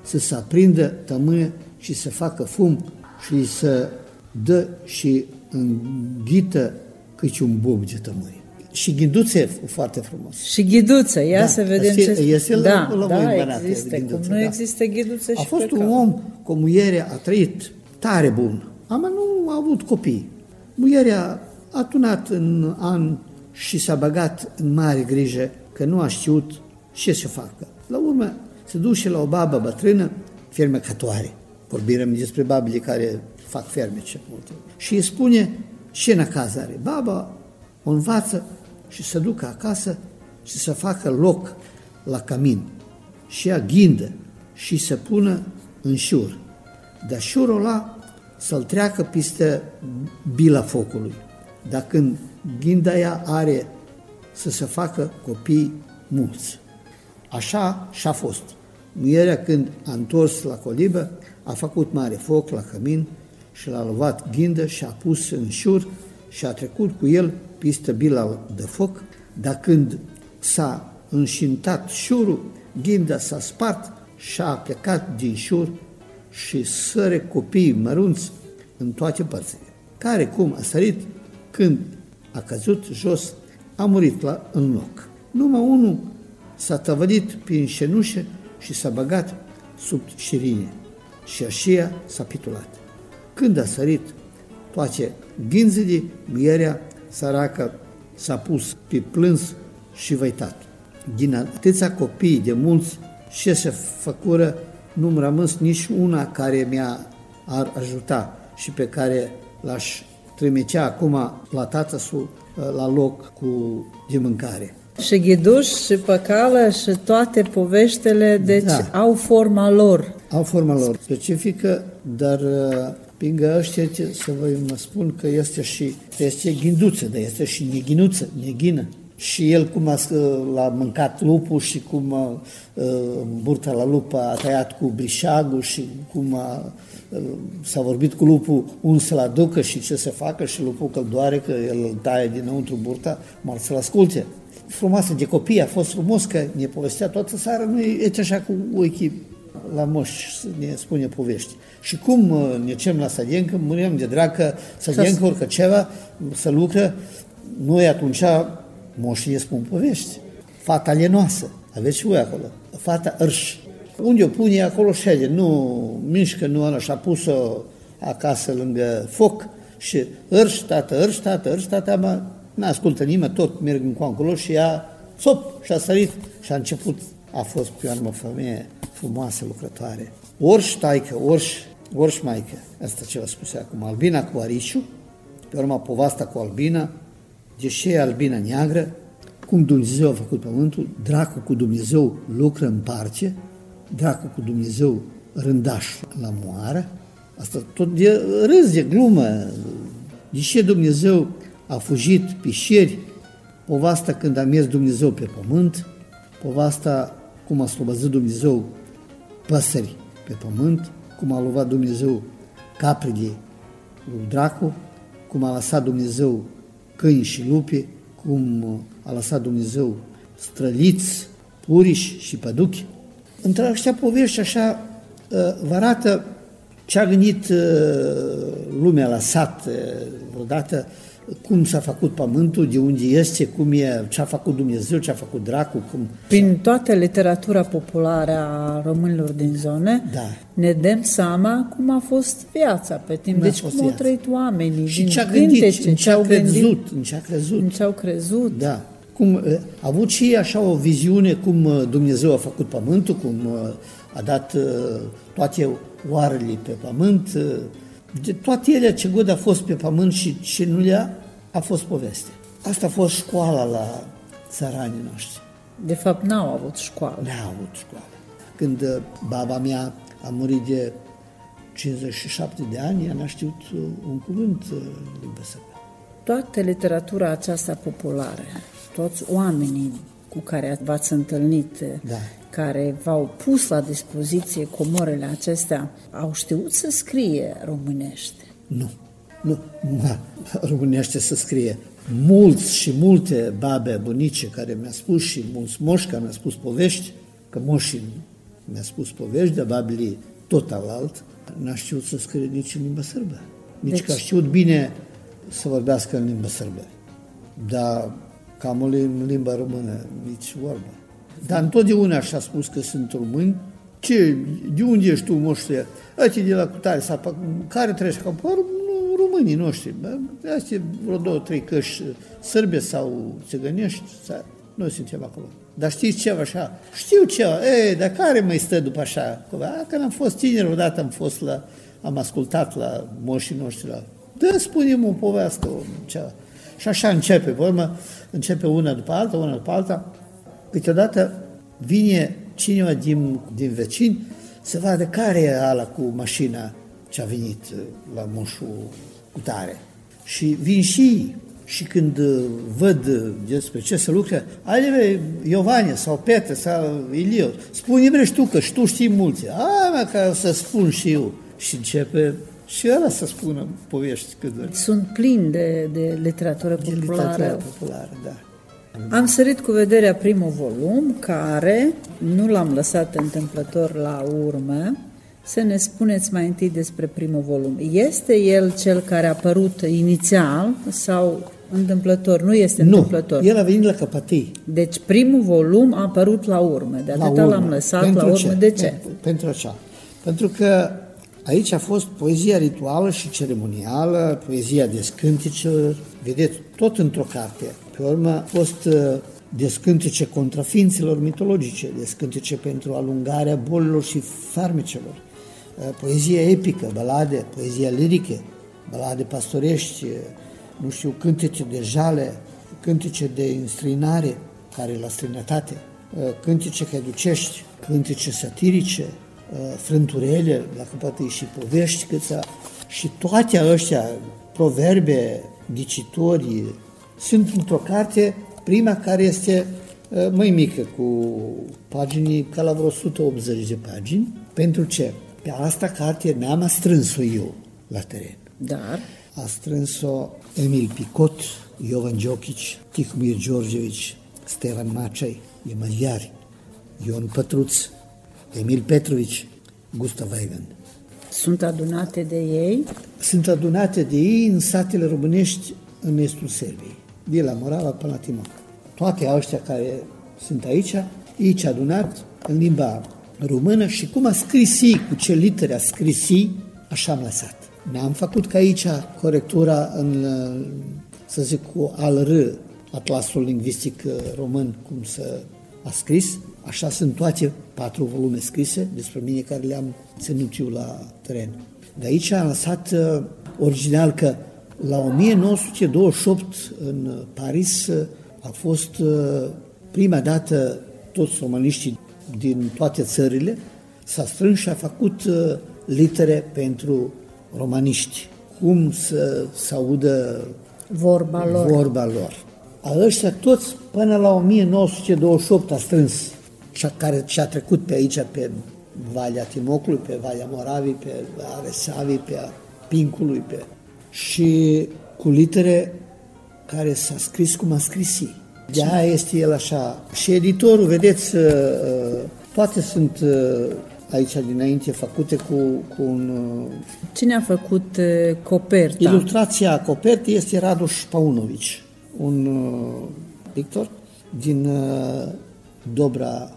să se aprindă tămâie și să facă fum și să dă și înghită câte un bob de tămâie. Și ghinduțe foarte frumos. Și ghiduță, ia Da, să vedem este- ce... este la- da, la da, voi în Banat, există, ghiduță, cum nu da. există ghiduță A și fost pe un cap. om cu muiere, a trăit tare bun, ama nu a avut copii. Muierea a tunat în an și s-a băgat în mare grijă că nu a știut ce să facă. La urmă se duce la o babă bătrână, fermecătoare. Vorbim despre babele care fac ferme ce multe. Și îi spune ce năcaz are. Baba o învață și să ducă acasă și să facă loc la camin și ea ghindă și să pună în șur. Dar șurul ăla să-l treacă peste bila focului. Dar când ghinda ea are să se facă copii mulți. Așa și-a fost. Muierea când a întors la colibă, a făcut mare foc la cămin și l-a luat ghindă și a pus în șur și a trecut cu el piste bila de foc, dar când s-a înșintat șurul, ghinda s-a spart și a plecat din șur și săre copiii mărunți în toate părțile. Care cum a sărit când a căzut jos, a murit la, în loc. Numai unul s-a tăvălit prin șenușă și s-a băgat sub șirine și așa s-a pitulat. Când a sărit toate ghinzile, mierea săracă s-a pus pe plâns și văitat. Din atâția copii de mulți ce se făcură, nu-mi rămas nici una care mi-a ar ajuta și pe care l-aș trimitea acum la tată su la loc cu de mâncare. Și ghiduș și păcală și toate poveștile, deci Da. au forma lor. Au forma lor specifică, dar uh, lângă ăștia ce- să vă mă spun că este și este ghinduță, dar este și neghinuță, neghină. Și el cum a, s- l-a mâncat lupul și cum a, uh, burta la lup a tăiat cu brișagul și cum a, uh, s-a vorbit cu lupul un să-l aducă și ce să facă și lupul că doare că el îl taie dinăuntru burta, mor să-l asculte. Frumoasă de copii, a fost frumos că ne povestea toată seara, nu e așa cu ochii la moș să ne spune povești. Și cum uh, ne cem la Sadiencă, mâneam de drag că Sadiencă orică ceva să lucră, noi atunci moșii ne spun povești. Fata lenoasă, aveți și voi acolo, fata îrș. Unde o pune, acolo șede, nu mișcă, nu ăla, și-a pus-o acasă lângă foc și îrș, tată, îrș, tată, îrș, tată, mă, n-ascultă nimeni, tot merg în acolo și ea, sop, și-a sărit și a început, a fost pe urmă o femeie frumoasă, lucrătoare. Orși taică, orși, orși maică, asta ce vă spuse acum, Albina cu Ariciu, pe urmă povasta cu Albina, de ce e Albina neagră, cum Dumnezeu a făcut pământul, dracu cu Dumnezeu lucră în parce, dracu cu Dumnezeu rândaș la moară, Asta tot de râs, de glumă. De ce Dumnezeu a fugit pișeri, povasta când a mers Dumnezeu pe pământ, povasta cum a slobăzit Dumnezeu păsări pe pământ, cum a luat Dumnezeu capri de lui dracu, cum a lăsat Dumnezeu câini și lupi, cum a lăsat Dumnezeu străliți, puriși și păduchi. Între aceștia povești așa uh, vă arată ce a gândit uh, lumea la sat uh, vreodată, cum s-a făcut pământul, de unde este, cum e, ce a făcut Dumnezeu, ce a făcut dracu, cum... Prin toată literatura populară a românilor din zone, Da. ne dăm seama cum a fost viața pe timp. Cum a deci fost cum au viața. trăit oamenii, Și din ce a gândit, cântece, în ce a au gândit, crezut, în ce a crezut. în ce au crezut. Da. Cum uh, a avut și ei așa o viziune cum uh, Dumnezeu a făcut pământul, cum uh, a dat uh, toate oarele pe pământ, uh, de toate ele ce god a fost pe pământ și ce nu le-a, a fost poveste. Asta a fost școala la țăranii noștri. De fapt, n-au avut școală. N-a avut școală. Când uh, baba mea a murit de 57 de ani, ea n-a știut uh, un cuvânt uh, limba sărbă. Toată literatura aceasta populară, toți oamenii cu care v-ați întâlnit, Da. care v-au pus la dispoziție comorele acestea, au știut să scrie românește. Nu. Nu, ma, românește să scrie. Mulți și multe babe, bunice care mi-a spus și mulți moși care mi-a spus povești, că moșii mi-a spus povești, de babili tot alalt, n-a știut să scrie nici în limba sârbă. Nici Deci- că a știut bine să vorbească în limba sârbă. Dar cam în limba română, nici vorbă. Dar întotdeauna și-a spus că sunt români. Ce, de unde ești tu, moșule? Ăștia de la cutare, sau care treci ca nu, românii noștri. Bă, Astea vreo două, trei căși sârbe sau țigănești, sau, noi suntem acolo. Dar știți ceva așa? Știu ceva. Ei, dar care mai stă după așa? A, când am fost tineri, odată am fost la, am ascultat la moșii noștri la Dă, spune-mi o poveste, o ceva. Și așa începe, pe urmă, începe una după alta, una după alta. Câteodată vine cineva din, din vecini să vadă care e ala cu mașina ce a venit uh, la moșul cu tare. Și vin și ei. Și când uh, văd uh, despre ce se lucră, ale Iovane sau Petre sau Ilio, spune-mi și tu că și tu știi multe. A, mă, ca să spun și eu. Și începe și ăla să spună povești cât de Sunt plini de, de literatură de populară. literatura populară, da. Am sărit cu vederea primul volum, care nu l-am lăsat întâmplător la urmă. Să ne spuneți mai întâi despre primul volum. Este el cel care a apărut inițial sau întâmplător? Nu este Nu, întâmplător. el a venit la căpătâi. Deci primul volum a apărut la urmă. De la atâta urmă. l-am lăsat Pentru la urmă. De ce? Pentru, pentru așa. Pentru că aici a fost poezia rituală și ceremonială, poezia descânticelor, vedeți, tot într-o carte. Pe urmă a fost uh, descântece contra ființelor mitologice, descântece pentru alungarea bolilor și farmecelor, uh, poezia epică, balade, poezia lirică, balade pastorești, uh, nu știu, cântece de jale, cântece de înstrăinare, care e la străinătate, uh, cântece căducești, cântece satirice, uh, frânturele, la căpătăi și povești, câța, și toate ăștia, proverbe, dicitori, sunt într-o carte, prima care este uh, mai mică, cu pagini ca la vreo 180 de pagini. Pentru ce? Pe asta carte n-am strâns-o eu la teren. Dar A strâns-o Emil Picot, Jovan Giochici, Tihomir Georgevici, Stefan Macei, e maghiari, Ion Pătruț, Emil Petrovici, Gustav Weigen. sunt adunate de ei. Sunt adunate de ei în satele românești în estul Serbiei, de la Morava până la Timoc. Toate ăștia care sunt aici, ei ce adunat în limba română și cum a scris ei, cu ce litere a scris ei, așa am lăsat. Ne-am făcut ca aici corectura în, să zic, cu ALR, Atlasul Lingvistic Român, cum să a scris. Așa sunt toate patru volume scrise despre mine care le-am ținut eu la teren. De aici am lăsat uh, original că la 1928 în Paris uh, a fost uh, prima dată toți româniștii din toate țările s-a strâns și a făcut uh, litere pentru romaniști, cum să se audă Vorba lor. vorba lor. A ăștia toți până la 1928 a strâns, cea care și-a trecut pe aici, pe Valea Timocului, pe Valea Moravii, pe Aresavii, pe a Pincului, pe... și cu litere care s-a scris cum a scris ei. De aia este el așa. Și editorul, vedeți, uh, uh, toate sunt uh, aici dinainte făcute cu, cu un... uh, Cine a făcut uh, coperta? Ilustrația copertei este Radoș Paunovici, un uh, pictor din uh, Dobra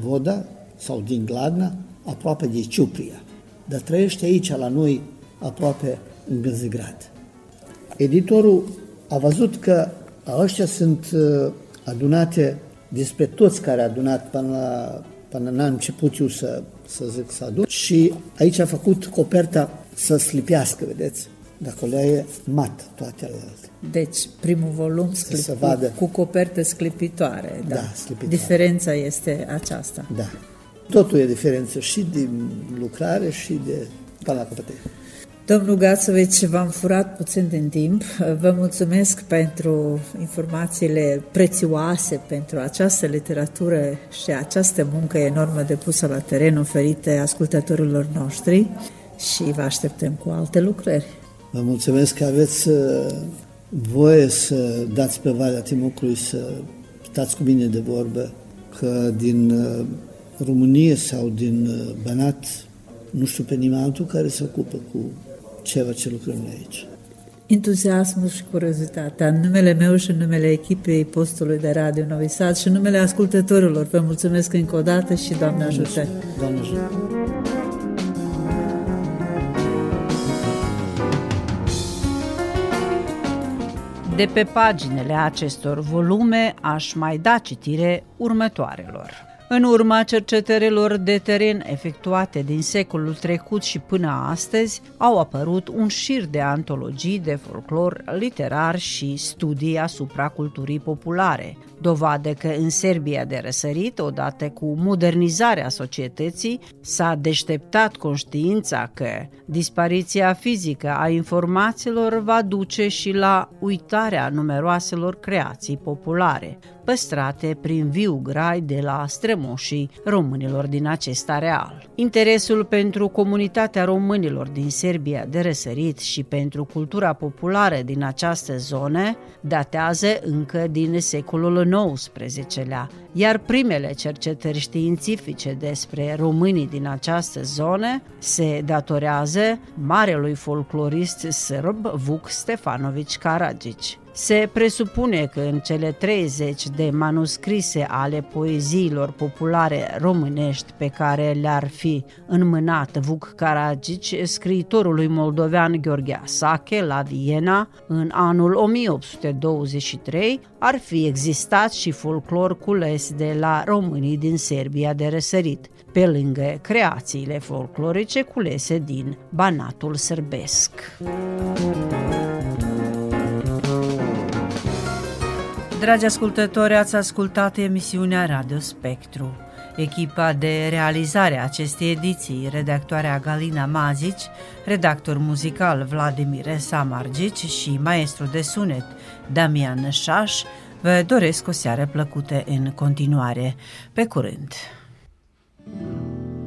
Voda sau din Gladna, aproape de Ciupria, dar trăiește aici la noi, aproape în Gânzigrad. Editorul a văzut că a ăștia sunt uh, adunate despre toți care a adunat până la până n-a început eu să, să zic să adun și aici a făcut coperta să slipească, vedeți? De acolo e mat toate alte. Deci, primul volum sclip, se vadă. cu, cu copertă sclipitoare. Da. Da, sclipitoare. Diferența este aceasta. Da. Totul e diferență și de lucrare și de până la căpătăie. Domnul Gațovici, v-am furat puțin din timp. Vă mulțumesc pentru informațiile prețioase, pentru această literatură și această muncă enormă depusă la teren oferite ascultătorilor noștri și vă așteptăm cu alte lucrări. Vă mulțumesc că aveți uh, voie să dați pe Valea Timocului să stați cu mine de vorbă, că din uh, România sau din uh, Banat nu știu pe nimeni altul care se ocupă cu ceva ce lucrăm noi aici. Entuziasmul și curiozitatea în numele meu și în numele echipei postului de Radio Novi Sad și în numele ascultătorilor. Vă mulțumesc încă o dată și Doamne ajută! Doamne ajută! De pe paginile acestor volume aș mai da citire următoarelor. În urma cercetărilor de teren efectuate din secolul trecut și până astăzi, au apărut un șir de antologii de folclor literar și studii asupra culturii populare, dovadă că în Serbia de răsărit, odată cu modernizarea societății, s-a deșteptat conștiința că dispariția fizică a informațiilor va duce și la uitarea numeroaselor creații populare, păstrate prin viu grai de la strămoșii românilor din acest areal. Interesul pentru comunitatea românilor din Serbia de răsărit și pentru cultura populară din această zonă datează încă din secolul XIX-lea, iar primele cercetări științifice despre românii din această zonă se datorează marelui folclorist sârb Vuk Stefanovici Karadzic. Se presupune că în cele 30 de manuscrise ale poeziilor populare românești pe care le-ar fi înmânat Vuk Karadzic, scriitorului moldovean Gheorghe Asache la Viena în anul 1823, ar fi existat și folclor cules de la românii din Serbia de răsărit, pe lângă creațiile folclorice culese din Banatul sârbesc. Dragi ascultători, ați ascultat emisiunea Radio Spectru. Echipa de realizare a acestei ediții, redactoarea Galina Mazici, redactor muzical Vladimir Samargici și maestru de sunet Damian Șaș, vă doresc o seară plăcută în continuare. Pe curând! Clouds